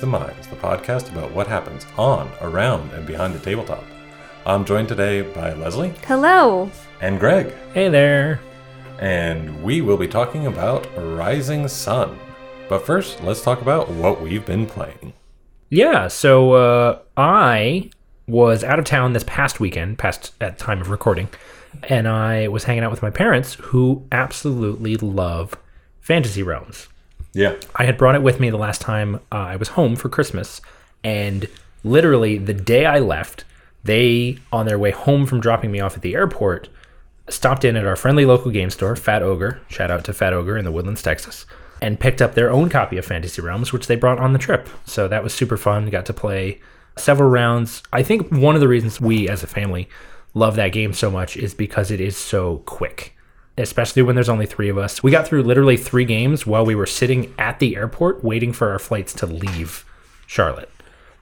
Hello and welcome to Dragons the Minds, the podcast about what happens on, around, and behind the tabletop. I'm joined today by Leslie Hello. and Greg, Hey there. and we will be talking about Rising Sun. But first, let's talk about what we've been playing. Yeah, so uh, I was out of town this past weekend, past at time of recording, and I was hanging out with my parents who absolutely love Fantasy Realms. Yeah. I had brought it with me the last time uh, I was home for Christmas, and literally the day I left, they, on their way home from dropping me off at the airport, stopped in at our friendly local game store, Fat Ogre. Shout out to Fat Ogre in the Woodlands, Texas, and picked up their own copy of Fantasy Realms, which they brought on the trip. So that was super fun. Got to play several rounds. I think one of the reasons we, as a family, love that game so much is because it is so quick especially when there's only three of us. We got through literally three games while we were sitting at the airport waiting for our flights to leave Charlotte.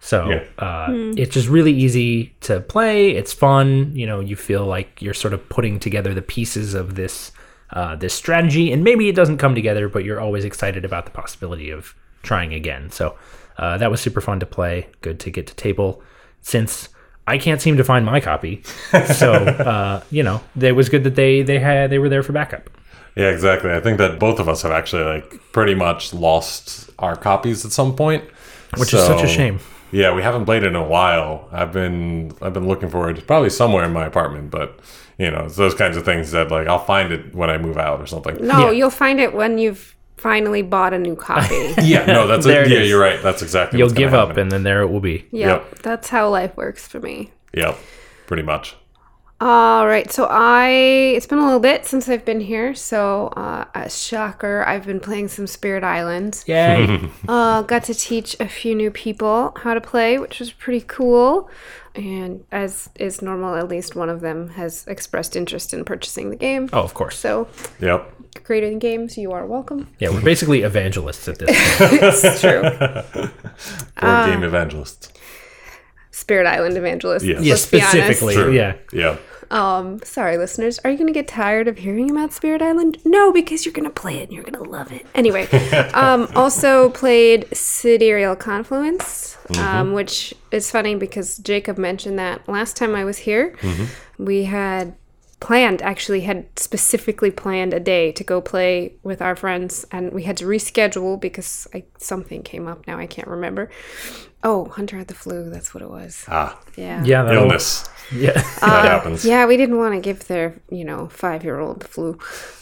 So Yeah. uh, it's just really easy to play. It's fun. You know, you feel like you're sort of putting together the pieces of this uh, this strategy, and maybe it doesn't come together, but you're always excited about the possibility of trying again. So uh, that was super fun to play. Good to get to table since I can't seem to find my copy. So uh, you know, it was good that they they had they were there for backup. Yeah, exactly. I think that both of us have actually like pretty much lost our copies at some point, Which is such a shame. Yeah, we haven't played it in a while. I've been I've been looking for it probably somewhere in my apartment, but you know, it's those kinds of things that like I'll find it when I move out or something. No, Yeah. you'll find it when you've finally bought a new copy. Yeah, no, that's a, yeah, is. you're right. That's exactly You'll what's gonna give up, and then there it will be. Yep, Yep. that's how life works for me. Yep, pretty much. All right, so I it's been a little bit since I've been here, so uh, a shocker, I've been playing some Spirit Island. Yay! Uh, got to teach a few new people how to play, which was pretty cool. And as is normal, at least one of them has expressed interest in purchasing the game. oh, of course. So, Yep. Creating games, you are welcome. Yeah, we're basically evangelists at this point. it's true. Board game evangelists. Spirit Island evangelists. Yes. yeah, Let's be honest. specifically. Yeah. Yeah. Um, sorry, listeners. Are you going to get tired of hearing about Spirit Island? No, because you're going to play it and you're going to love it. Anyway, um, also played Sidereal Confluence, um, which is funny because Jacob mentioned that last time I was here. We had planned, actually, had specifically planned a day to go play with our friends, and we had to reschedule because I, something came up. Now I can't remember. Oh, Hunter had the flu. That's what it was. Ah, Yeah. Yeah. that'll- illness. Yeah. that happens. Yeah, we didn't want to give their, you know, five year old the flu.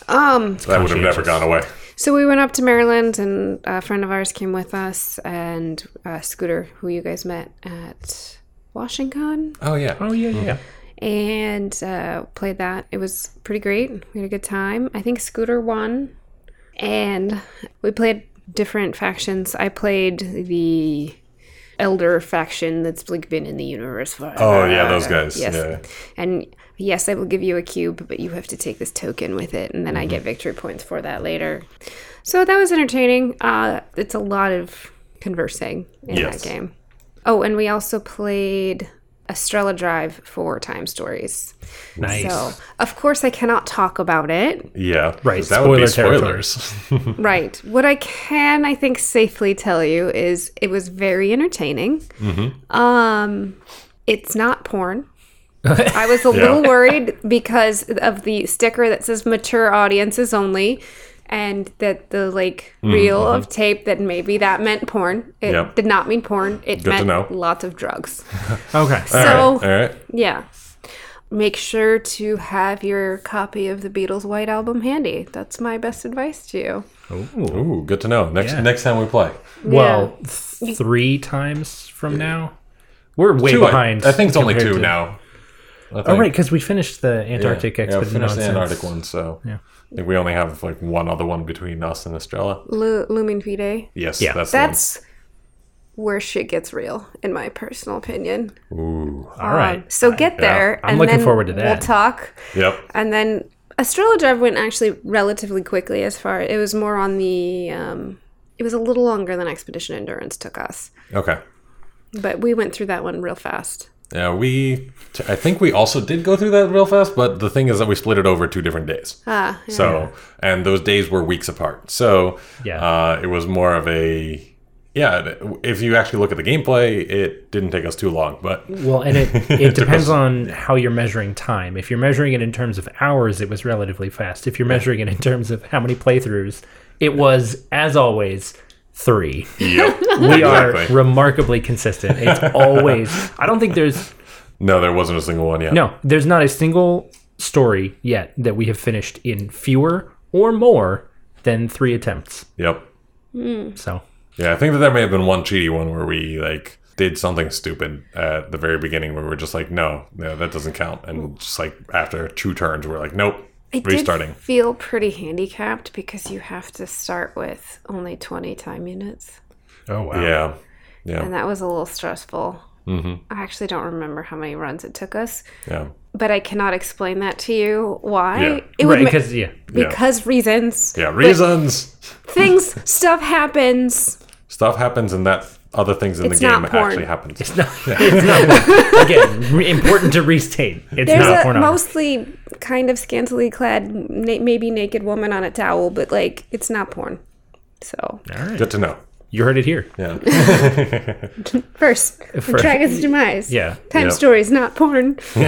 Um, That would have never gone away. so we went up to Maryland, and a friend of ours came with us, and uh, Scooter, who you guys met at Washington, Oh yeah. oh yeah, yeah. And uh, played that. It was pretty great. We had a good time. I think Scooter won, and we played different factions. I played the elder faction that's like been in the universe for Oh yeah, those guys. Yes. Yeah. And yes, I will give you a cube, but you have to take this token with it, and then I Mm-hmm. get victory points for that later. So that was entertaining. Uh, it's a lot of conversing in Yes. that game. Oh, and we also played Estrella Drive for Time Stories. Nice. So, of course, I cannot talk about it. Yeah. right. That would be spoilers. right. What I can, I think, safely tell you is it was very entertaining. Mm-hmm. Um, it's not porn. I was a little worried because of the sticker that says mature audiences only. And that the like reel of tape that maybe that meant porn. It Mm-hmm. Yep. did not mean porn. It Good to meant know. lots of drugs. okay. So All right. yeah. Make sure to have your copy of the Beatles White Album handy. That's my best advice to you. Ooh. Ooh, good to know. Next Yeah. next time we play. Well, th- three times from now, we're way Two, behind. I, think it's only two to- now. I Oh right, because we finished the Yeah. Antarctic yeah, we expedition. finished the. Antarctic one, so Yeah. I we only have like one other one between us and Estrella. Lu- Lumen Fide. Yes, Yeah. that's, That's where shit gets real, in my personal opinion. the one. Ooh. All right. So get there. I'm and looking then forward to that. We'll talk. Yep. And then Estrella Drive went actually relatively quickly as far it was more on the um it was a little longer than Expedition Endurance took us. Okay. But we went through that one real fast. Yeah, we. I think we also did go through that real fast, but the thing is that we split it over two different days. Ah, yeah. So, and those days were weeks apart. So, Yeah. uh, it was more of a yeah, if you actually look at the gameplay, it didn't take us too long. But Well, and it it depends on how you're measuring time. If you're measuring it in terms of hours, it was relatively fast. If you're measuring it in terms of how many playthroughs, it was as always three. yep, We are remarkably consistent. It's always. I don't think there's no, there wasn't a single one yet. no. There's not a single story yet that we have finished in fewer or more than three attempts. Yep. Hmm. So Yeah, I think that there may have been one cheaty one where we like did something stupid at the very beginning where we're just like, no, no, that doesn't count. And just like after two turns, we're like, nope, It restarting. did feel pretty handicapped because you have to start with only 20 time units. oh wow. Yeah, yeah, And that was a little stressful. Mm-hmm. I actually don't remember how many runs it took us, yeah, but I cannot explain that to you. Why? Yeah. It would Right, because yeah, yeah. because reasons. yeah. Reasons. Things, stuff happens. Stuff happens, and that other things in It's the game porn. actually happens. it's not. It's not again re- important to restate. It's There's not a pornography. mostly kind of scantily clad, na- maybe naked woman on a towel, but like it's not porn. So All right. Good to know. You heard it here. Yeah, first, First. Dragon's demise. Yeah. time Yep. stories, not porn. You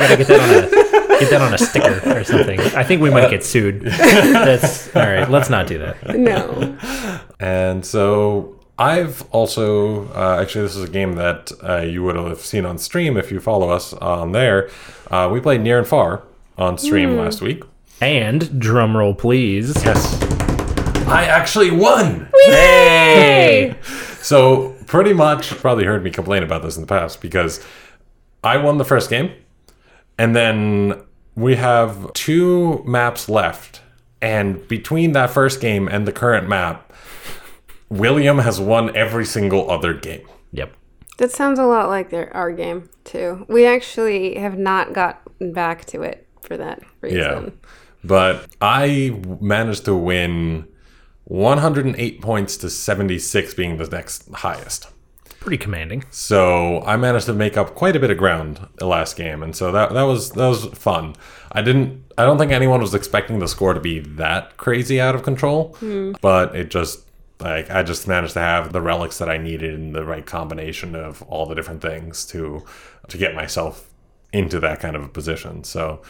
gotta get that on a get that on a sticker or something. I think we might get sued. That's all right. Let's not do that. No. and so I've also uh, actually this is a game that uh, you would have seen on stream if you follow us on there. Uh, we played Near and Far on stream last week. And drumroll please. Yes, I actually won. Hey! So pretty much, probably heard me complain about this in the past because I won the first game, and then we have two maps left, and between that first game and the current map, William has won every single other game. Yep. That sounds a lot like their our game too. We actually have not gotten back to it for that reason. Yeah, but I managed to win 108 points to 76, being the next highest. Pretty commanding. So I managed to make up quite a bit of ground the last game, and so that that was that was fun. I didn't. I don't think anyone was expecting the score to be that crazy out of control, hmm. but it just like I just managed to have the relics that I needed in the right combination of all the different things to to get myself into that kind of a position. So.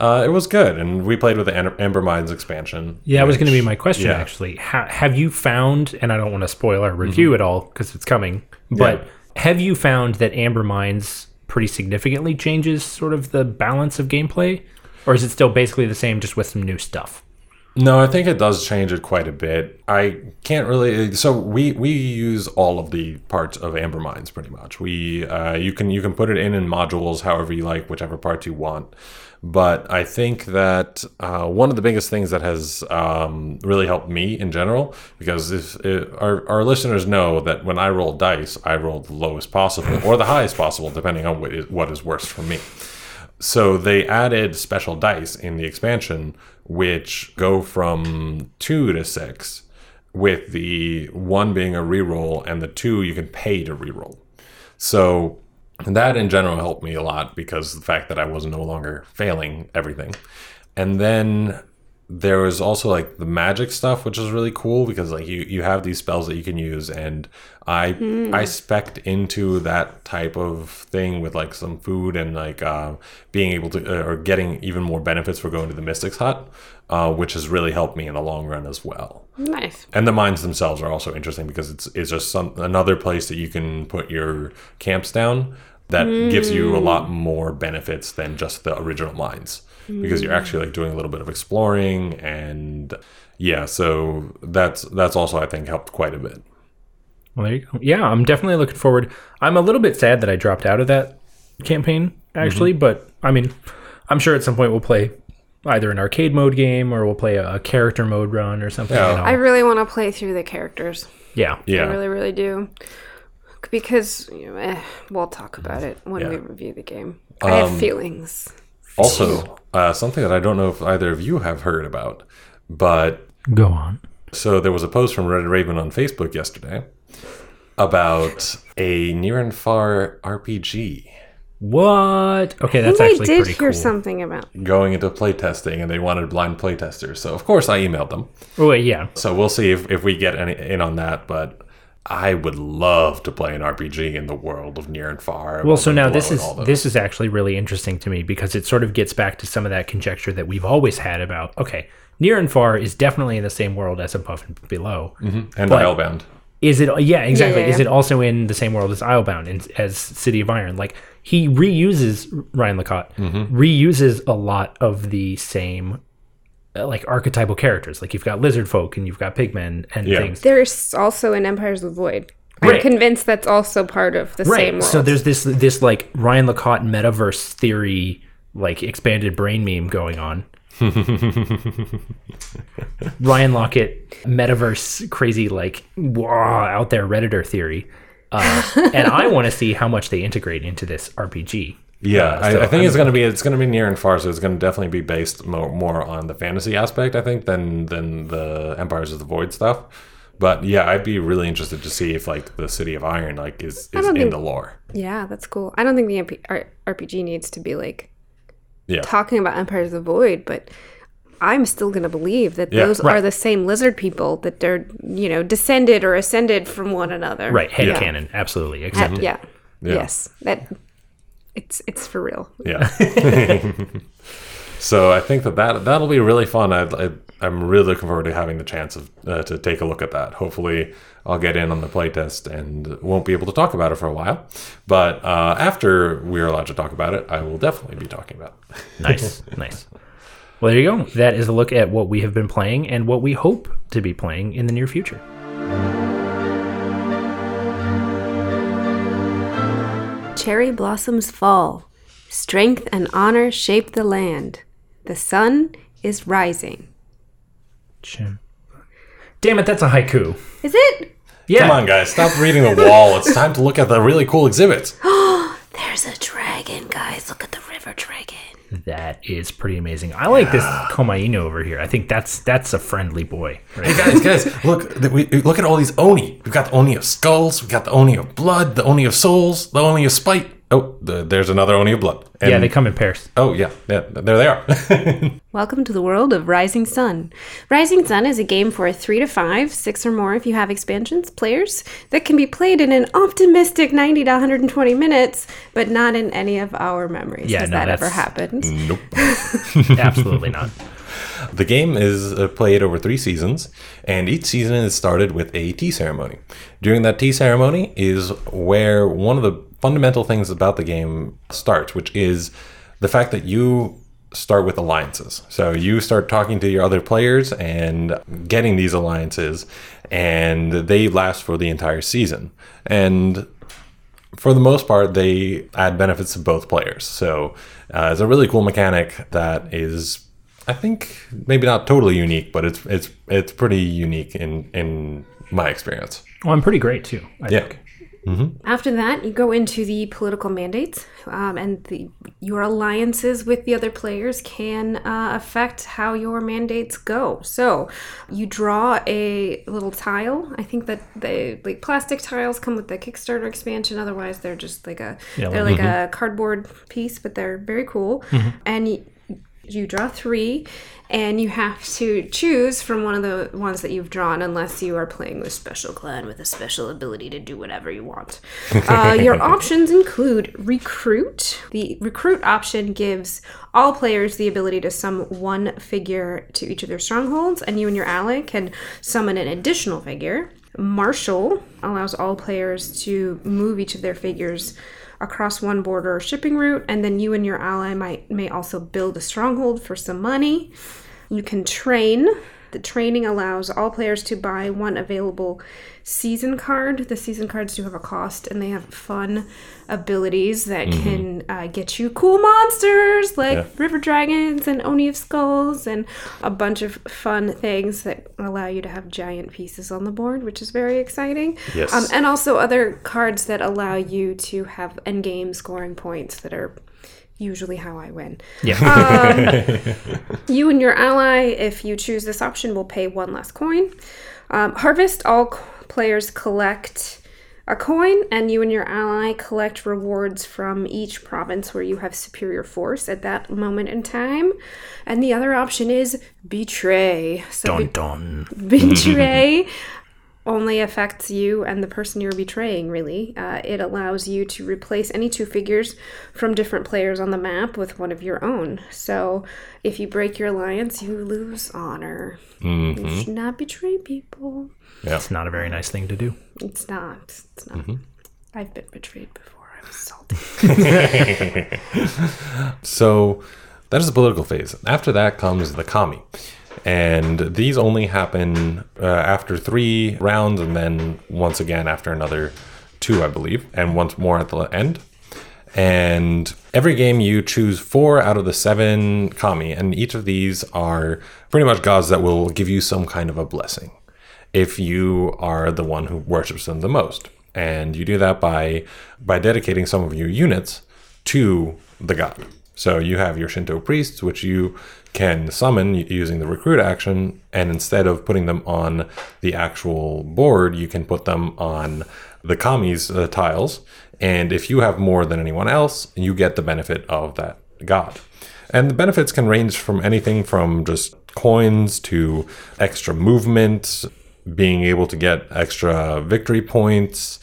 Uh, it was good, and we played with the Amber Mines expansion. Yeah, that was going to be my question yeah. actually. Ha- have you found, and I don't want to spoil our review at all because it's coming, but Mm-hmm. Yeah. have you found that Amber Mines pretty significantly changes sort of the balance of gameplay? Or is it still basically the same just with some new stuff? No, I think it does change it quite a bit. I can't really. So we we use all of the parts of Amber Mines pretty much. We uh, you can you can put it in in modules however you like, whichever parts you want. But I think that uh, one of the biggest things that has um, really helped me in general, because if, if our, our listeners know that when I roll dice, I roll the lowest possible or the highest possible, depending on what is, what is worse for me. So they added special dice in the expansion, which go from two to six, with the one being a reroll and the two you can pay to reroll. So that in general helped me a lot because the fact that I was no longer failing everything. And then there was also like the magic stuff, which is really cool because like you, you have these spells that you can use and I I specced into that type of thing with like some food and like uh, being able to uh, or getting even more benefits for going to the Mystics Hut, uh, which has really helped me in the long run as well. Nice. And the mines themselves are also interesting because it's it's just some another place that you can put your camps down that gives you a lot more benefits than just the original mines because you're actually like doing a little bit of exploring and yeah, so that's that's also I think helped quite a bit. Well, there you go. Yeah, I'm definitely looking forward. I'm a little bit sad that I dropped out of that campaign, actually, but I mean, I'm sure at some point we'll play either an arcade mode game or we'll play a, a character mode run or something. Yeah. I really want to play through the characters. yeah. Yeah. I really, really do. Because you know, eh, we'll talk about it when we review the game. I have feelings. Also, uh, something that I don't know if either of you have heard about, but Go on. So there was a post from Red Raven on Facebook yesterday about a near and far RPG What? Okay, that's I actually I did pretty hear cool. something about. Going into playtesting, and they wanted blind playtesters. So of course I emailed them. Oh, wait, yeah. So we'll see if, if we get any in on that. But I would love to play an RPG in the world of Near and Far. Well, so now this is and all those. this is actually really interesting to me because it sort of gets back to some of that conjecture that we've always had about okay, near and far is definitely in the same world as above and below. Mm-hmm. and but- Islebound. Is it? Yeah, exactly. yeah, Is yeah. it also in the same world as Islebound and as City of Iron? Like he reuses Ryan Laukat reuses a lot of the same. uh, Like archetypal characters, like you've got lizard folk and you've got pigmen and Yeah. things. There's also in Empires of the Void. Right. I'm convinced that's also part of the same world. So there's this this like Ryan Laukat metaverse theory, like expanded brain meme going on. Ryan Laukat metaverse crazy like wah, out there redditor theory, uh, and I want to see how much they integrate into this RPG. Yeah, Uh, I, so I think I'm- it's gonna be it's gonna be near and far, so it's gonna definitely be based more, more on the fantasy aspect, I think, than than the Empires of the Void stuff. But yeah, I'd be really interested to see if like the City of Iron like is, is in think- the lore. yeah, that's cool. I don't think the MP- R- RPG needs to be like Yeah, talking about Empires of the Void, but I'm still going to believe that Yeah, those right. are the same lizard people that they're, you know, descended or ascended from one another. Right, head Yeah. canon, absolutely accepted. yeah. Yeah. Yes. That it's it's for real. yeah. so I think that, that that'll be really fun. I, I I'm really looking forward to having the chance of uh, to take a look at that. Hopefully, I'll get in on the playtest and won't be able to talk about it for a while. But uh, after we're allowed to talk about it, I will definitely be talking about it. Nice, nice. Well, there you go. That is a look at what we have been playing and what we hope to be playing in the near future. Cherry blossoms fall. Strength and honor shape the land. The sun is rising. Chim. Damn it, that's a haiku. Is it? Yeah. Come on, guys, stop reading the wall. It's time to look at the really cool exhibits. Oh, there's a dragon, guys. Look at the river dragon. That is pretty amazing. I like this Komainu over here. I think that's that's a friendly boy. Right? Hey guys, guys, look! th- We, we- look at all these oni. We've got the oni of skulls. We've got the oni of blood. The oni of souls. The oni of spite. Oh, the, there's another oni of blood. And- yeah, they come in pairs. Oh yeah, yeah. There they are. Welcome to the world of Rising Sun. Rising Sun is a game for three to five, six or more if you have expansions, players that can be played in an optimistic 90 to 120 minutes, but not in any of our memories. Yeah, Has no, that ever happened? nope. Absolutely not. The game is uh, played over three seasons, and each season is started with a tea ceremony. During that tea ceremony is where one of the fundamental things about the game starts, which is the fact that you start with alliances. So you start talking to your other players and getting these alliances, and they last for the entire season. And for the most part, they add benefits to both players. So uh, it's a really cool mechanic that is, I think, maybe not totally unique, but it's it's it's pretty unique in in my experience. Well, I'm pretty great too. I Yeah. think. After that, you go into the political mandates, um, and the, your alliances with the other players can uh, affect how your mandates go. So, you draw a little tile. I think that the like plastic tiles come with the Kickstarter expansion. Otherwise, they're just like a Yeah, they're like a cardboard piece, but they're very cool. And you, draw three, and you have to choose from one of the ones that you've drawn, unless you are playing with special clan with a special ability to do whatever you want. Uh, your options include recruit. The recruit option gives all players the ability to summon one figure to each of their strongholds, and you and your ally can summon an additional figure. Marshal allows all players to move each of their figures across one border or shipping route, and then you and your ally might may also build a stronghold for some money. You can train. The training allows all players to buy one available season card. The season cards do have a cost, and they have fun abilities that can uh, get you cool monsters like Yeah. river dragons and oni of skulls, and a bunch of fun things that allow you to have giant pieces on the board, which is very exciting. Yes. Um, and also other cards that allow you to have endgame scoring points that are usually how I win. Yeah. You and your ally, if you choose this option, will pay one less coin. Um, harvest, all c- players collect a coin, and you and your ally collect rewards from each province where you have superior force at that moment in time. And the other option is betray. So be- Dun dun. betray only affects you and the person you're betraying really. Uh, it allows you to replace any two figures from different players on the map with one of your own. So if you break your alliance you lose honor you should not betray people. Yeah. It's not a very nice thing to do. it's not. It's not. I've been betrayed before. I was salty So that is the political phase. After that comes the kami. And these only happen uh, after three rounds and then once again after another two, I believe, and once more at the end. And every game you choose four out of the seven kami, and each of these are pretty much gods that will give you some kind of a blessing if you are the one who worships them the most. And you do that by by dedicating some of your units to the god. So you have your Shinto priests, which you can summon using the recruit action, and instead of putting them on the actual board, you can put them on the kami's uh, tiles. And if you have more than anyone else, you get the benefit of that god. And the benefits can range from anything from just coins to extra movement, being able to get extra victory points.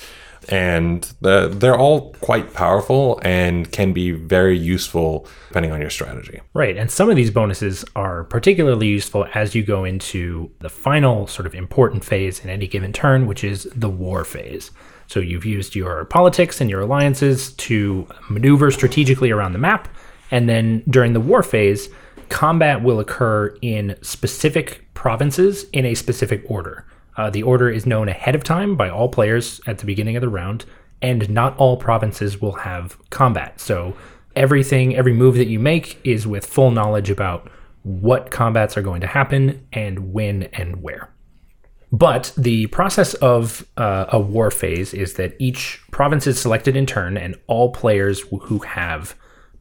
And the, they're all quite powerful and can be very useful depending on your strategy. Right. And some of these bonuses are particularly useful as you go into the final sort of important phase in any given turn, which is the war phase. So you've used your politics and your alliances to maneuver strategically around the map. And then during the war phase, combat will occur in specific provinces in a specific order. Uh, the order is known ahead of time by all players at the beginning of the round, and not all provinces will have combat. So everything, every move that you make is with full knowledge about what combats are going to happen and when and where. But the process of uh, a war phase is that each province is selected in turn, and all players who have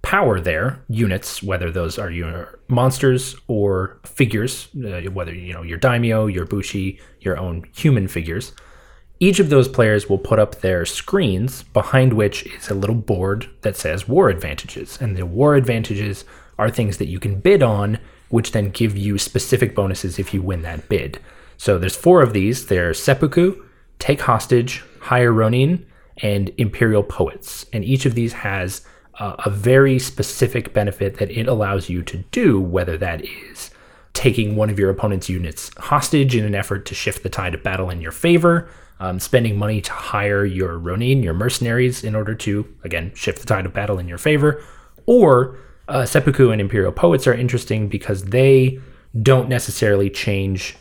power there, units, whether those are your monsters or figures, uh, whether you know your daimyo, your bushi, your own human figures, each of those players will put up their screens behind which is a little board that says war advantages. And the war advantages are things that you can bid on, which then give you specific bonuses if you win that bid. So there's four of these. They're seppuku, take hostage, hire ronin, and imperial poets. And each of these has uh, a very specific benefit that it allows you to do, whether that is taking one of your opponent's units hostage in an effort to shift the tide of battle in your favor, um, spending money to hire your Ronin, your mercenaries, in order to, again, shift the tide of battle in your favor, or uh, Seppuku and Imperial Poets are interesting because they don't necessarily change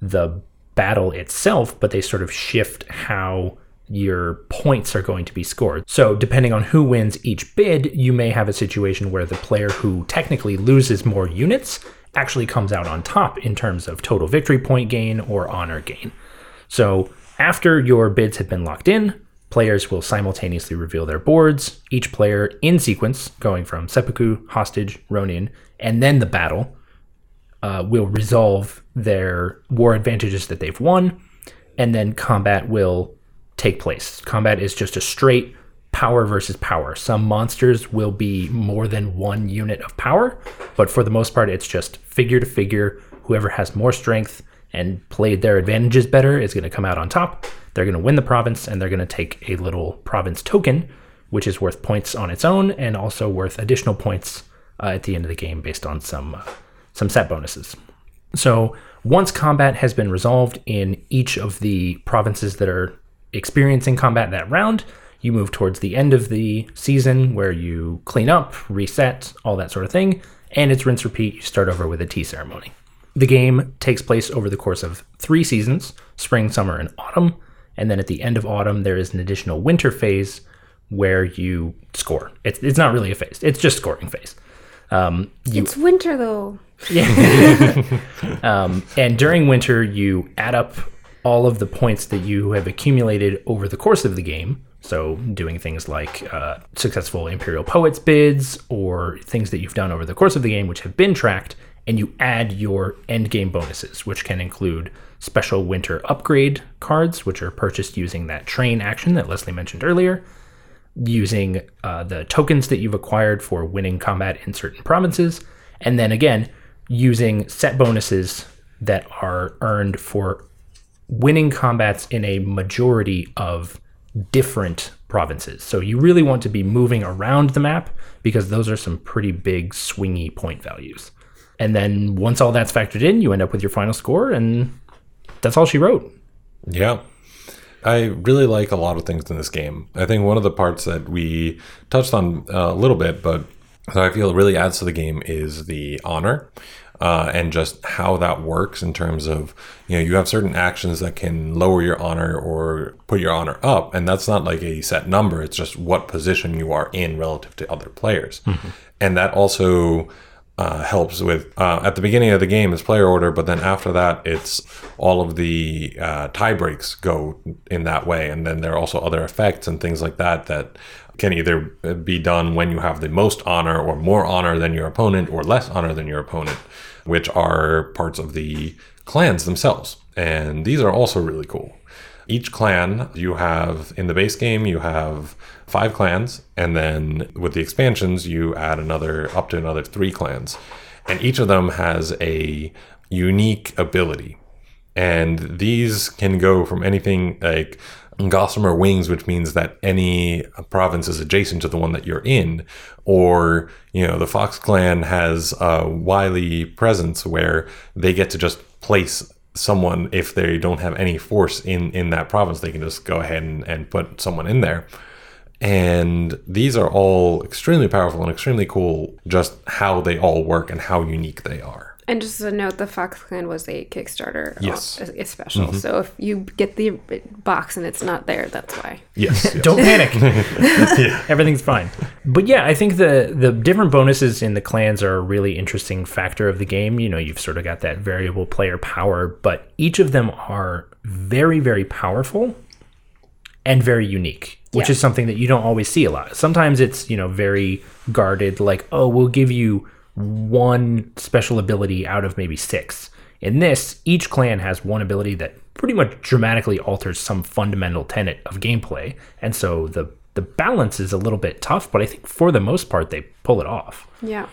the battle itself, but they sort of shift how your points are going to be scored. So, depending on who wins each bid, you may have a situation where the player who technically loses more units actually comes out on top in terms of total victory point gain or honor gain. So, after your bids have been locked in, players will simultaneously reveal their boards, each player in sequence, going from seppuku, hostage, ronin, and then the battle, uh, will resolve their war advantages that they've won, and then combat will take place. Combat is just a straight power versus power. Some monsters will be more than one unit of power, but for the most part, it's just figure to figure. Whoever has more strength and played their advantages better is going to come out on top. They're going to win the province, and they're going to take a little province token, which is worth points on its own and also worth additional points uh, at the end of the game based on some uh, some set bonuses. So once combat has been resolved in each of the provinces that are experiencing combat that round, you move towards the end of the season where you clean up, reset, all that sort of thing, and it's rinse repeat. You start over with a tea ceremony. The game takes place over the course of three seasons spring, summer, and autumn. And then at the end of autumn, there is an additional winter phase where you score. It's, it's not really a phase, it's just scoring phase. Um, you, it's winter though um, and during winter, you add up all of the points that you have accumulated over the course of the game. So, doing things like uh, successful Imperial Poets bids or things that you've done over the course of the game, which have been tracked, and you add your end game bonuses, which can include special winter upgrade cards, which are purchased using that train action that Leslie mentioned earlier, using uh, the tokens that you've acquired for winning combat in certain provinces, and then again, using set bonuses that are earned for winning combats in a majority of different provinces. So you really want to be moving around the map because those are some pretty big swingy point values. And then once all that's factored in, you end up with your final score, and that's all she wrote. Yeah. I really like a lot of things in this game. I think one of the parts that we touched on uh, a little bit, but that I feel really adds to the game is the honor. Uh, and just how that works in terms of you know you have certain actions that can lower your honor or put your honor up and that's not like a set number. It's just what position you are in relative to other players. And that also uh, helps with uh, at the beginning of the game is player order, but then after that it's all of the uh, tie breaks go in that way, and then there are also other effects and things like that that can either be done when you have the most honor or more honor than your opponent or less honor than your opponent, which are parts of the clans themselves, and these are also really cool. Each clan you have in the base game, you have five clans, and then with the expansions, you add another up to another three clans. And each of them has a unique ability. And these can go from anything like Gossamer Wings, which means that any province is adjacent to the one that you're in, or you know, the Fox Clan has a wily presence where they get to just place someone if they don't have any force in in that province they can just go ahead and, and put someone in there. And these are all extremely powerful and extremely cool just how they all work and how unique they are And just a note, the Fox Clan was a Kickstarter, Yes. uh, a, a special. So if you get the box and it's not there, that's why. yes, yes. Don't panic. Everything's fine. But yeah, I think the the different bonuses in the clans are a really interesting factor of the game. You know, you've sort of got that variable player power, but each of them are very very powerful and very unique, which Yeah. is something that you don't always see a lot. Sometimes it's, you know, very guarded like, "Oh, we'll give you one special ability out of maybe 6." In this, each clan has one ability that pretty much dramatically alters some fundamental tenet of gameplay, and so the the balance is a little bit tough, but I think for the most part they pull it off. Yeah.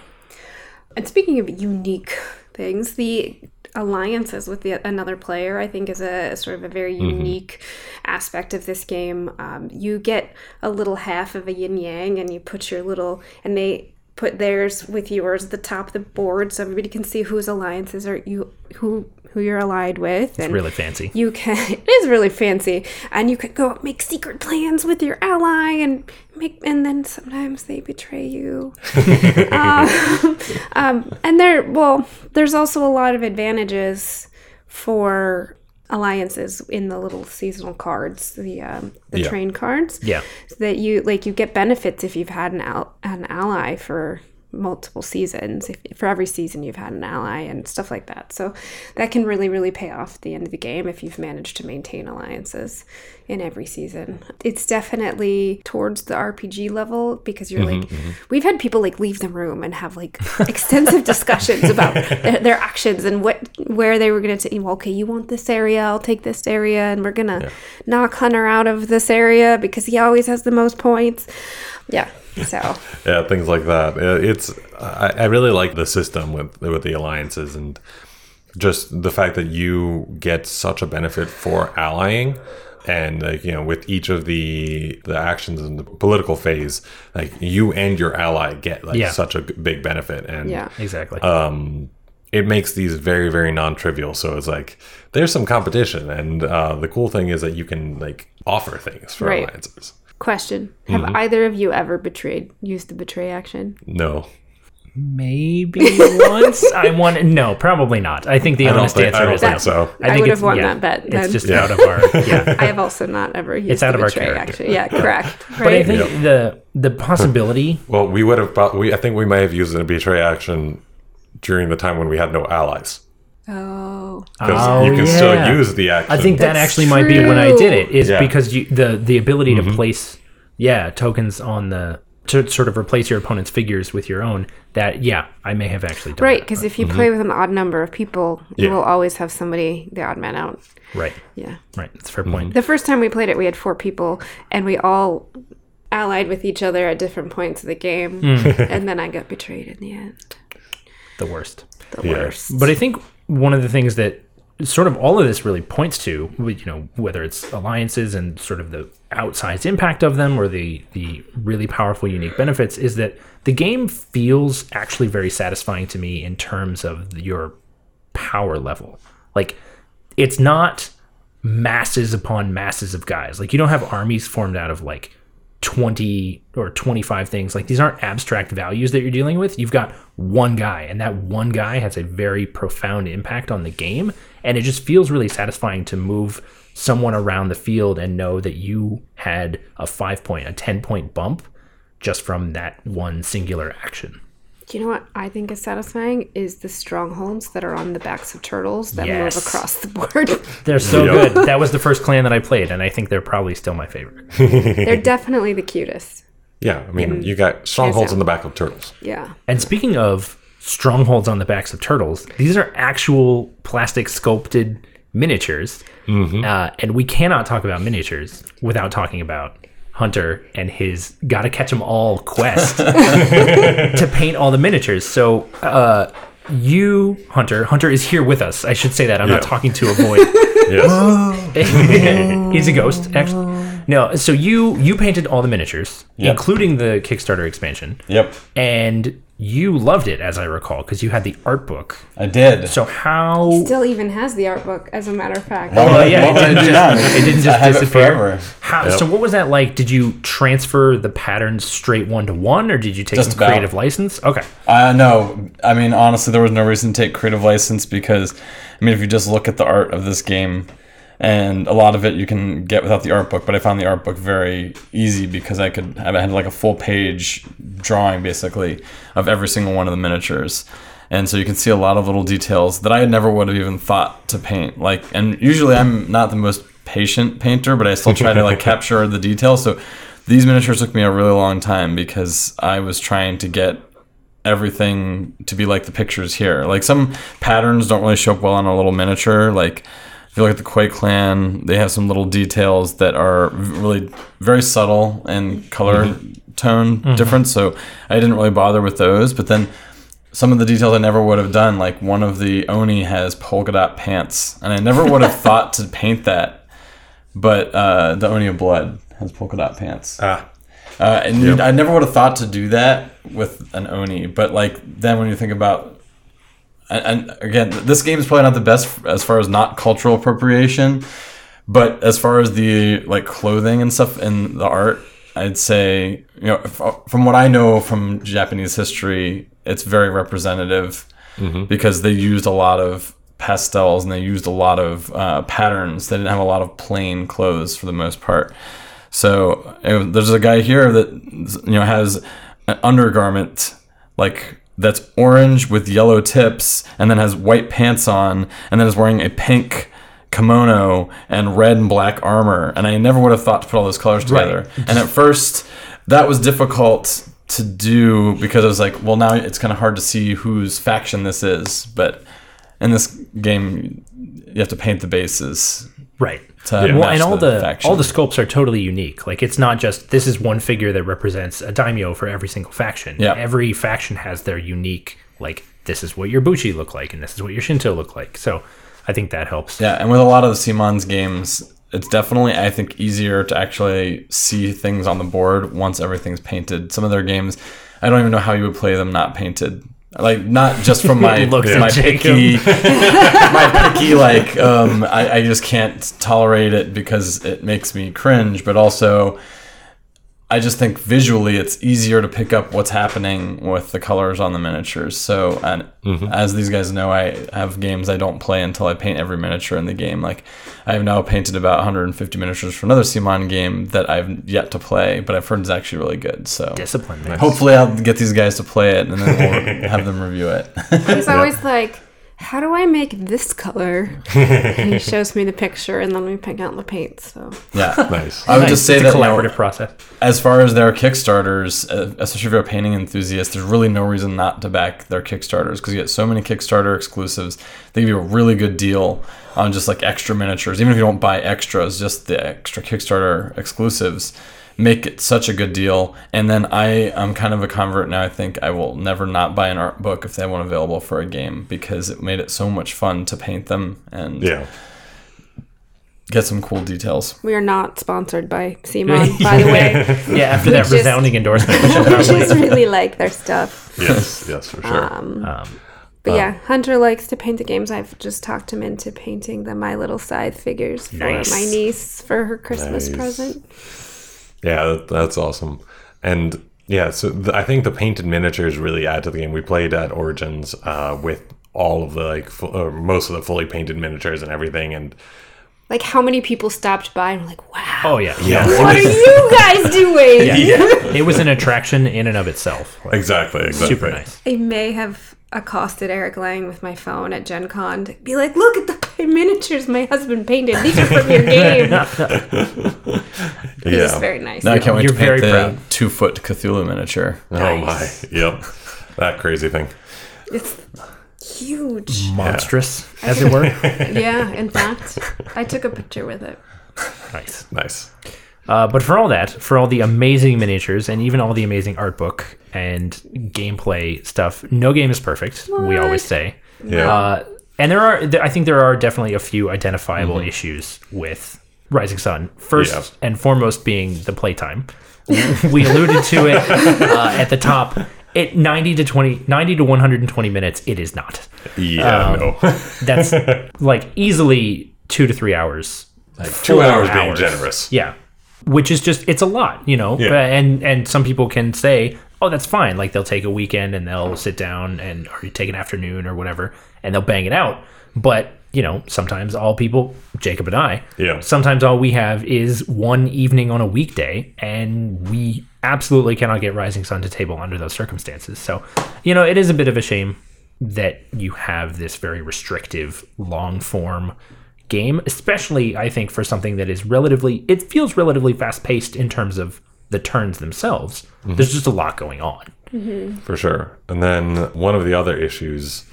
And speaking of unique things, the alliances with the, another player, I think, is a sort of a very unique aspect of this game. Um, you get a little half of a yin yang, and you put your little, and they put theirs with yours at the top of the board, so everybody can see whose alliances are you who who you're allied with. and Really fancy. you can it is really fancy and you could go make secret plans with your ally and make and then sometimes they betray you um, um, and there well there's also a lot of advantages for alliances in the little seasonal cards the um, the Yeah. train cards Yeah. that you like you get benefits if you've had an al- an ally for multiple seasons if for every season you've had an ally and stuff like that so that can really really pay off at the end of the game if you've managed to maintain alliances in every season. It's definitely towards the rpg level because you're mm-hmm, like mm-hmm. we've had people like leave the room and have like extensive discussions about their, their actions and what where they were going to well, okay you want this area i'll take this area and we're gonna knock hunter out of this area because he always has the most points. Yeah so. Yeah, things like that. It's I, I really like the system with with the alliances and just the fact that you get such a benefit for allying and like you know with each of the the actions in the political phase like you and your ally get like Yeah. such a big benefit. And yeah. Exactly. um it makes these very very non-trivial. So it's like there's some competition. And uh, the cool thing is that you can like offer things for Right. alliances. Question. Have either of you ever betrayed used the betray action? No Maybe once. I want no, probably not. I think the I honest think, answer I don't is think no. so I would have won that bet It's just Yeah. out of our yeah. I have also not ever used It's out the of our betray character. action. Yeah, correct. But I Right. think the the possibility Well, we would have. prob- We I think we may have used a betray action during the time when we had no allies oh, because Oh, you can yeah. still use the action. I think that That's actually might be when I did it is. Yeah. because you the the ability to mm-hmm. place yeah tokens on the to sort of replace your opponent's figures with your own, that yeah, I may have actually done Right, because if you mm-hmm. play with an odd number of people, you Yeah. will always have somebody, the odd man out. Right, Yeah. right. That's a fair mm-hmm. point. The first time we played it, we had four people, and we all allied with each other at different points of the game, hmm. and then I got betrayed in the end. The worst. The Yeah. worst. But I think one of the things that sort of all of this really points to, you know, whether it's alliances and sort of the outsized impact of them or the the really powerful unique benefits is that the game feels actually very satisfying to me in terms of your power level. Like it's not masses upon masses of guys. Like you don't have armies formed out of like 20 or 25 things. Like these aren't abstract values that you're dealing with. You've got one guy, and that one guy has a very profound impact on the game. And it just feels really satisfying to move someone around the field and know that you had a five point, a 10 point bump just from that one singular action. Do you know what I think is satisfying? Is the strongholds that are on the backs of turtles that Yes. move across the board. They're so Yeah. good. That was the first clan that I played, and I think they're probably still my favorite. They're definitely the cutest. Yeah, I mean, you got strongholds on the back of turtles. Yeah. And speaking of strongholds on the backs of turtles, these are actual plastic sculpted miniatures. Uh, and we cannot talk about miniatures without talking about Hunter and his gotta catch 'em all quest to paint all the miniatures. So, uh, you, Hunter, Hunter is here with us. I should say that. I'm not Yeah. talking to a void. He's a ghost, actually. No, so you you painted all the miniatures, including the Kickstarter expansion Yep, and you loved it as i recall because you had the art book I did. so how Still even has the art book, as a matter of fact. What would I- yeah, what would I it didn't just- it didn't just I have it disappear. forever. how, Yep. so what was that like did you transfer the patterns straight one to one or did you take Just some about. creative license okay Uh, no, I mean honestly, there was no reason to take creative license because, I mean, if you just look at the art of this game, and a lot of it you can get without the art book, but I found the art book very easy because I could I had like a full page drawing basically of every single one of the miniatures. And so you can see a lot of little details that I never would have even thought to paint. Like, and usually I'm not the most patient painter, but I still try to like capture the details. So these miniatures took me a really long time because I was trying to get everything to be like the pictures here. Like some patterns don't really show up well on a little miniature. Like if you look at the Quake clan, they have some little details that are really very subtle and color tone difference. So I didn't really bother with those. But then some of the details I never would have done, like one of the Oni has polka dot pants, and I never would have thought to paint that. But uh, the Oni of Blood has polka dot pants. Ah, Uh, and you, I never would have thought to do that with an Oni, but like then when you think about, and, and again, this game is probably not the best as far as not cultural appropriation, but as far as the like clothing and stuff and the art, I'd say you know from what I know from Japanese history, it's very representative because they used a lot of pastels and they used a lot of uh, patterns. They didn't have a lot of plain clothes for the most part. So uh, there's a guy here that you know has an undergarment like that's orange with yellow tips, and then has white pants on, and then is wearing a pink kimono and red and black armor. And I never would have thought to put all those colors together. And at first, that was difficult to do because I was like, well, now it's kind of hard to see whose faction this is. But in this game, you have to paint the bases right to well, match and all the the, faction. all the sculpts are totally unique. Like it's not just this is one figure that represents a daimyo for every single faction. Yeah. Every faction has their unique like this is what your bushi look like and this is what your shinto look like. So I think that helps. Yeah, and with a lot of the CMON's games, it's definitely I think easier to actually see things on the board once everything's painted. Some of their games, I don't even know how you would play them not painted. Like not just from my my picky, my picky like um, I, I just can't tolerate it because it makes me cringe. But also, I just think visually it's easier to pick up what's happening with the colors on the miniatures. So, and mm-hmm. as these guys know, I have games I don't play until I paint every miniature in the game. Like, I have now painted about 150 miniatures for another CMON game that I've yet to play, but I've heard it's actually really good. So, Discipline. hopefully, I'll get these guys to play it and then we'll have them review it. I was always like, how do I make this color? and he shows me the picture, and then we pick out the paint. So Yeah. Nice. I would Nice. just say it's that a you know, collaborative process. as far as their Kickstarters, uh, especially if you're a painting enthusiast, there's really no reason not to back their Kickstarters because you get so many Kickstarter exclusives. They give you a really good deal on just like extra miniatures, even if you don't buy extras, just the extra Kickstarter exclusives make it such a good deal. And then I am kind of a convert now. I think I will never not buy an art book if they have one available for a game because it made it so much fun to paint them and Yeah. get some cool details. we are not sponsored by CMON, by the way. Yeah, after that just- resounding endorsement, we should we probably. just really like their stuff. Yes. Yes, for sure. Um, But yeah, Hunter likes to paint the games. I've just talked him into painting the My Little Scythe figures for Nice. my niece for her Christmas Nice. present. Yeah, that's awesome. And yeah, so th- I think the painted miniatures really add to the game. We played at Origins uh, with all of the like fu- or most of the fully painted miniatures and everything, and Like how many people stopped by and were like, "Wow, oh yeah, Yeah. what are you guys doing?" yeah. It was an attraction in and of itself. Like, exactly, exactly. super nice. I may have accosted Eric Lang with my phone at Gen Con to be like, look at the miniatures my husband painted. These are from your game. He was Yeah. very nice. Now I can't wait You're to paint very the proud. two foot Cthulhu miniature. Oh my, yep, that crazy thing. It's huge. Monstrous, as it were. yeah, in fact, I took a picture with it. nice. Nice. Uh, but for all that, for all the amazing miniatures and even all the amazing art book and gameplay stuff, no game is perfect. We always say. Yeah. Uh, and there are, there, I think there are definitely a few identifiable Mm-hmm. issues with Rising Sun. First Yeah. and foremost being the playtime. we alluded to it uh, at the top. At 90 to 20, 90 to 120 minutes, it is not. yeah. Um, no. That's like easily two to three hours. Two four hours being generous. Yeah, which is just it's a lot, you know. Yeah. And and some people can say, oh, that's fine. Like they'll take a weekend and they'll sit down and or take an afternoon or whatever, and they'll bang it out. But you know, sometimes all people, Jacob and I, Yeah. sometimes all we have is one evening on a weekday, and we absolutely cannot get Rising Sun to table under those circumstances. So, you know, it is a bit of a shame that you have this very restrictive, long form game, especially I think for something that is relatively, it feels relatively fast paced in terms of the turns themselves. There's just a lot going on. For sure. And then one of the other issues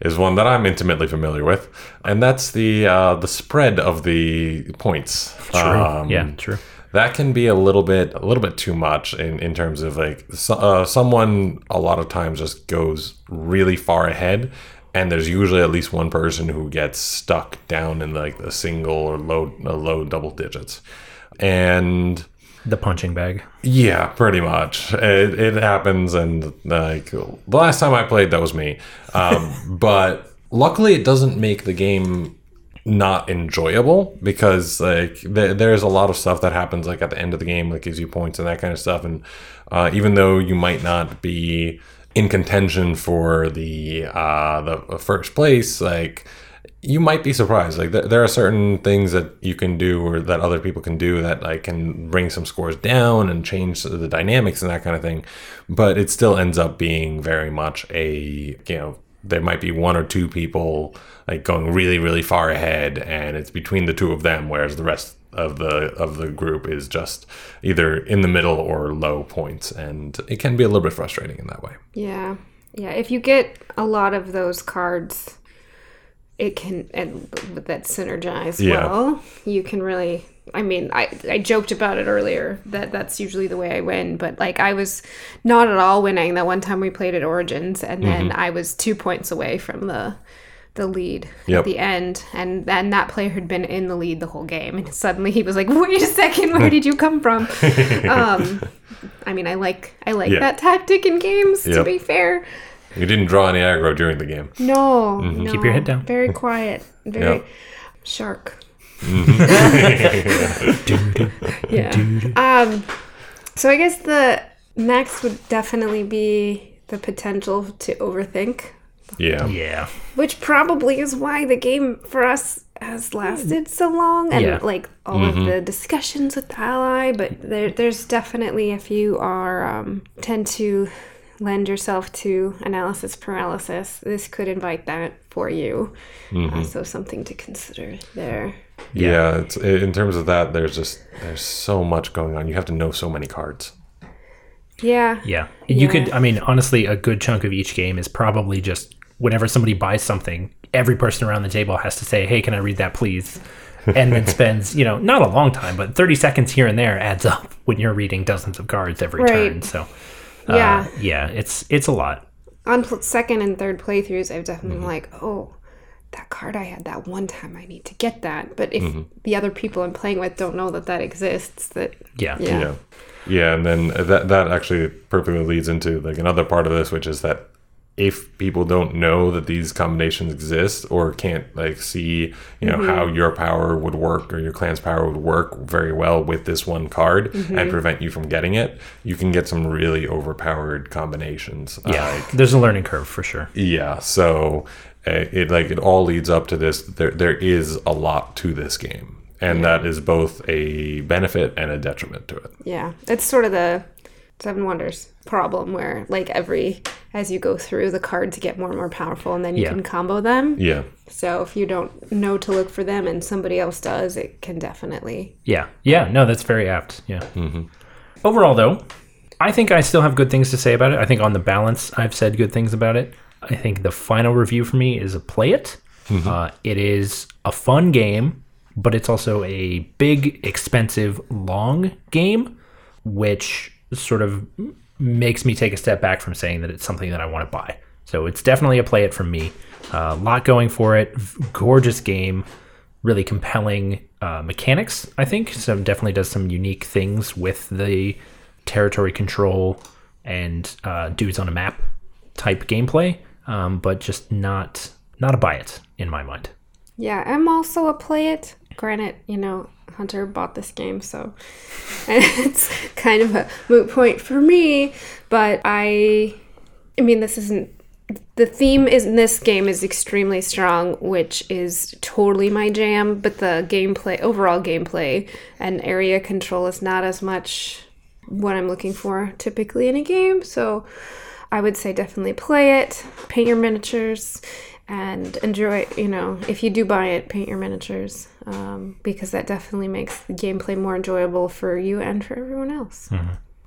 is one that I'm intimately familiar with, and that's the uh, the spread of the points. Um, yeah, true. That can be a little bit a little bit too much in, in terms of like so, uh, someone a lot of times just goes really far ahead, and there's usually at least one person who gets stuck down in like the single or low low double digits, and The punching bag. yeah, pretty much. It, it happens, and like the last time I played, that was me. Um, but luckily, it doesn't make the game not enjoyable because like th- there's a lot of stuff that happens like at the end of the game, like gives you points and that kind of stuff. And uh, even though you might not be in contention for the uh, the first place, like you might be surprised. Like th- there are certain things that you can do or that other people can do that like can bring some scores down and change the dynamics and that kind of thing. But it still ends up being very much a you know there might be one or two people like going really really far ahead and it's between the two of them whereas the rest of the of the group is just either in the middle or low points and it can be a little bit frustrating in that way. Yeah. Yeah. If you get a lot of those cards, it can, and that synergize Yeah. well, you can really. I mean, I, I joked about it earlier that that's usually the way I win, but like I was not at all winning that one time we played at Origins, and then Mm-hmm. I was two points away from the the lead Yep. at the end, and then that player had been in the lead the whole game, and suddenly he was like, "Wait a second, where did you come from?" um, I mean, I like I like Yeah. that tactic in games. To be fair, You didn't draw any aggro during the game. no, no, Mm-hmm. Keep your head down. Very quiet, very Yep. shark. yeah. Um. So I guess the next would definitely be the potential to overthink, Yeah. Yeah. which probably is why the game for us has lasted so long, and Yeah. like all of the discussions with the ally. But there, there's definitely if you are um, tend to lend yourself to analysis paralysis, this could invite that for you. Uh, so something to consider there. Yeah, it's, in terms of that, there's just there's so much going on. You have to know so many cards. Yeah. Yeah. You Yeah. could, I mean, honestly, a good chunk of each game is probably just whenever somebody buys something, every person around the table has to say, hey, can I read that, please? And then spends, you know, not a long time, but 30 seconds here and there adds up when you're reading dozens of cards every Right. turn. So, uh, Yeah. yeah, it's it's a lot. On pl- second and third playthroughs, I've definitely been like, oh, that card I had that one time, I need to get that. But if the other people I'm playing with don't know that that exists, that Yeah. yeah, Yeah. Yeah, and then that that actually perfectly leads into like another part of this, which is that if people don't know that these combinations exist or can't like see, you know, how your power would work or your clan's power would work very well with this one card and prevent you from getting it, you can get some really overpowered combinations. Yeah. Uh, There's a learning curve for sure. yeah, so uh, it like it all leads up to this. There there is a lot to this game, and that is both a benefit and a detriment to it. yeah. It's sort of the Seven Wonders problem where like every as you go through the cards get more and more powerful and then you Yeah. can combo them. Yeah, So if you don't know to look for them and somebody else does, it can definitely Yeah. Yeah. No, that's very apt. Yeah. Overall, though, I think I still have good things to say about it. I think on the balance, I've said good things about it. I think the final review for me is a play it. Uh, it is a fun game, but it's also a big, expensive, long game, which sort of makes me take a step back from saying that it's something that I want to buy. So it's definitely a play it from me. A lot going for it. Gorgeous game really compelling uh, mechanics. I think so. Definitely does some unique things with the territory control and uh, dudes on a map type gameplay, um, but just not not a buy it in my mind. Yeah, I'm also a play it. Granted, you know, Hunter bought this game, so it's kind of a moot point for me. But I, I mean, this isn't. The theme is in this game is extremely strong, which is totally my jam. But the gameplay, overall gameplay, and area control is not as much what I'm looking for typically in a game. So I would say definitely play it, paint your miniatures, and enjoy. You know, if you do buy it, paint your miniatures um, because that definitely makes the gameplay more enjoyable for you and for everyone else.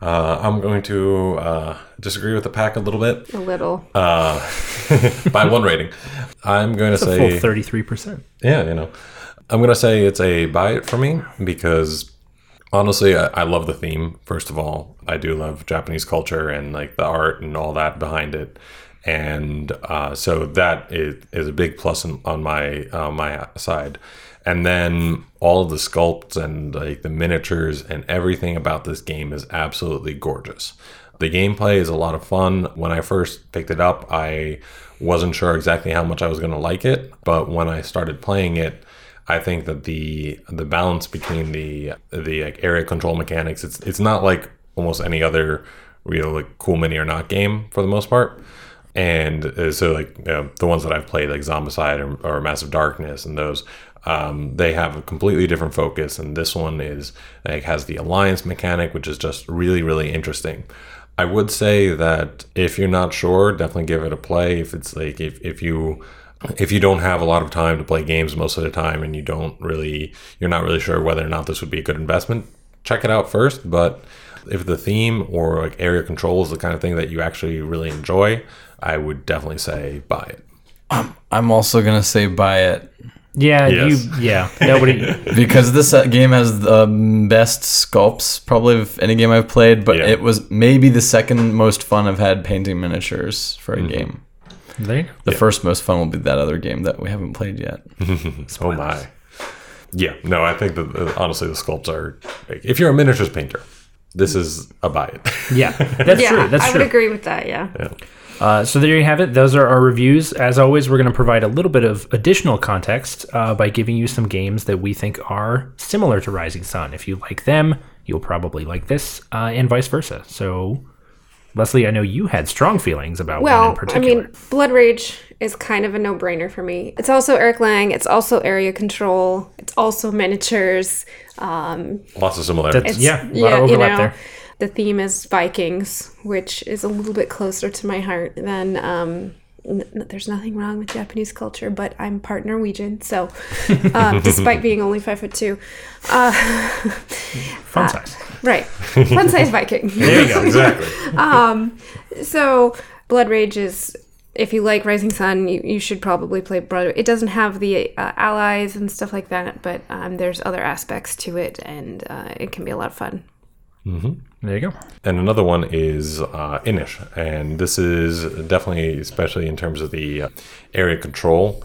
uh, I'm going to uh, disagree with the pack a little bit A little. uh, by one rating. I'm going to say full thirty three percent. Yeah, you know, I'm gonna say it's a buy it for me because honestly, I, I love the theme. First of all, I do love Japanese culture and like the art and all that behind it, and uh, so that is, is a big plus on, on my uh, my side. And then all of the sculpts and like the miniatures and everything about this game is absolutely gorgeous. The gameplay is a lot of fun. When I first picked it up, I wasn't sure exactly how much I was going to like it, but when I started playing it, I think that the the balance between the the like area control mechanics it's it's not like almost any other real like cool mini or not game for the most part. And uh, so like you know, the ones that I've played like Zombicide or, or Massive Darkness and those um, they have a completely different focus and this one is like has the alliance mechanic which is just really really interesting I would say that if you're not sure, definitely give it a play. If it's like if, if you if you don't have a lot of time to play games most of the time and you don't really you're not really sure whether or not this would be a good investment, check it out first. But if the theme or like area control is the kind of thing that you actually really enjoy, I would definitely say buy it. I'm also gonna say buy it Yeah, Yes. you. Yeah, nobody. because this uh, game has the best sculpts probably of any game I've played. But Yeah. it was maybe the second most fun I've had painting miniatures for a game. there you go. The first most fun will be that other game that we haven't played yet. Oh my. Yeah, no, I think that uh, honestly the sculpts are. If you're a miniatures painter, this is a buy it. Yeah, that's yeah, true. That's I true. would agree with that. Yeah. Uh, so there you have it. Those are our reviews. As always, we're going to provide a little bit of additional context uh, by giving you some games that we think are similar to Rising Sun. If you like them, you'll probably like this, uh, and vice versa. So, Leslie, I know you had strong feelings about one in particular. Well, I mean, Blood Rage is kind of a no-brainer for me. It's also Eric Lang. It's also area control. It's also miniatures. Um, Lots of similarities. That's- yeah, a lot of you overlap there. the theme is Vikings, which is a little bit closer to my heart than. Um, n- n- there's nothing wrong with Japanese culture, but I'm part Norwegian, so uh, despite being only five foot two, uh, Fun size. right, fun size Viking. There you go. exactly. So Blood Rage is if you like Rising Sun, you, you should probably play Blood. It doesn't have the uh, allies and stuff like that, but um, there's other aspects to it, and uh, it can be a lot of fun. There you go. And another one is uh, Inis, and this is definitely, especially in terms of the uh, area control.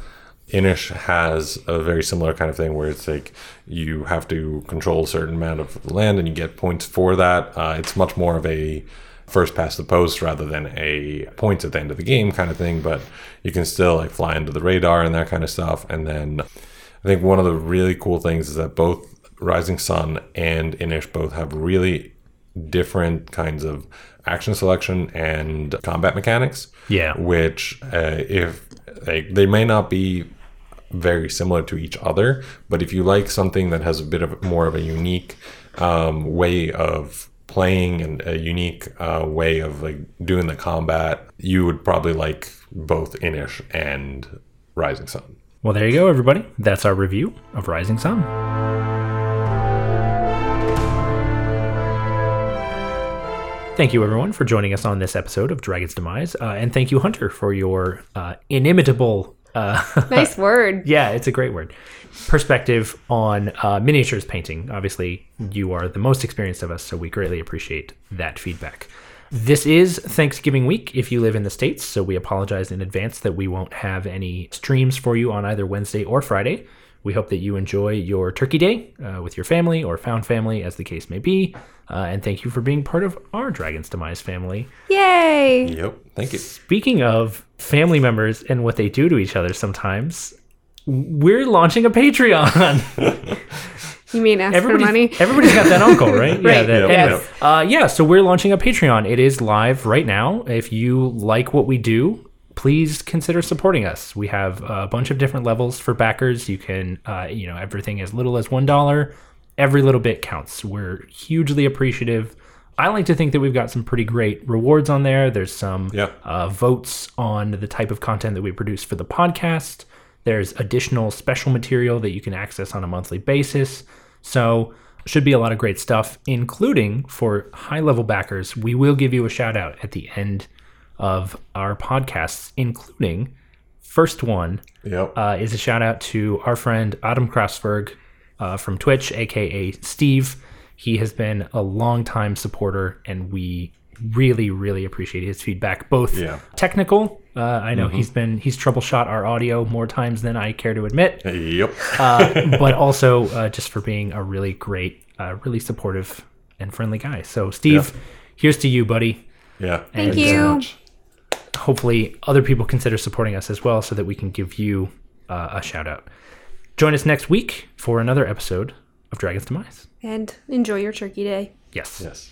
Inis has a very similar kind of thing where it's like you have to control a certain amount of land and you get points for that. Uh, it's much more of a first past the post rather than a points at the end of the game kind of thing, but you can still like fly into the radar and that kind of stuff. And then I think one of the really cool things is that both Rising Sun and Inis both have really different kinds of action selection and combat mechanics. Yeah. Which, uh, if they, they may not be very similar to each other, but if you like something that has a bit of more of a unique um, way of playing and a unique uh, way of like doing the combat, you would probably like both Inis and Rising Sun. Well, there you go, everybody. That's our review of Rising Sun. Thank you, everyone, for joining us on this episode of Dragon's Demise. Uh, and thank you, Hunter, for your uh, inimitable. Uh, Nice word. yeah, it's a great word. Perspective on uh, miniatures painting. Obviously, you are the most experienced of us, so we greatly appreciate that feedback. This is Thanksgiving week if you live in the States, so we apologize in advance that we won't have any streams for you on either Wednesday or Friday. We hope that you enjoy your Turkey Day uh, with your family or found family, as the case may be. Uh, and thank you for being part of our Dragon's Demise family. Yay! Yep. Thank you. Speaking of family members and what they do to each other sometimes, we're launching a Patreon. You mean ask for money? Everybody's got that uncle, right? Yeah. Right, That, yeah. anyway, uh, yeah. So we're launching a Patreon. It is live right now. If you like what we do, please consider supporting us. We have a bunch of different levels for backers. You can, uh, you know, everything as little as one dollar. Every little bit counts. We're hugely appreciative. I like to think that we've got some pretty great rewards on there. There's some Yeah. uh, votes on the type of content that we produce for the podcast. There's additional special material that you can access on a monthly basis. So, should be a lot of great stuff, including for high level backers. We will give you a shout out at the end of our podcasts, including first one Yep. uh, is a shout out to our friend Adam Krasberg uh, from Twitch, aka Steve. He has been a longtime supporter, and we really, really appreciate his feedback, both Yeah. technical. Uh, I know he's been he's troubleshot our audio more times than I care to admit, yep. uh, but also uh, just for being a really great, uh, really supportive and friendly guy. So, Steve, here's to you, buddy. yeah. Thank Thank you so you. much. Hopefully other people consider supporting us as well so that we can give you uh, a shout out. Join us next week for another episode of Dragon's Demise. And enjoy your turkey day. Yes. Yes.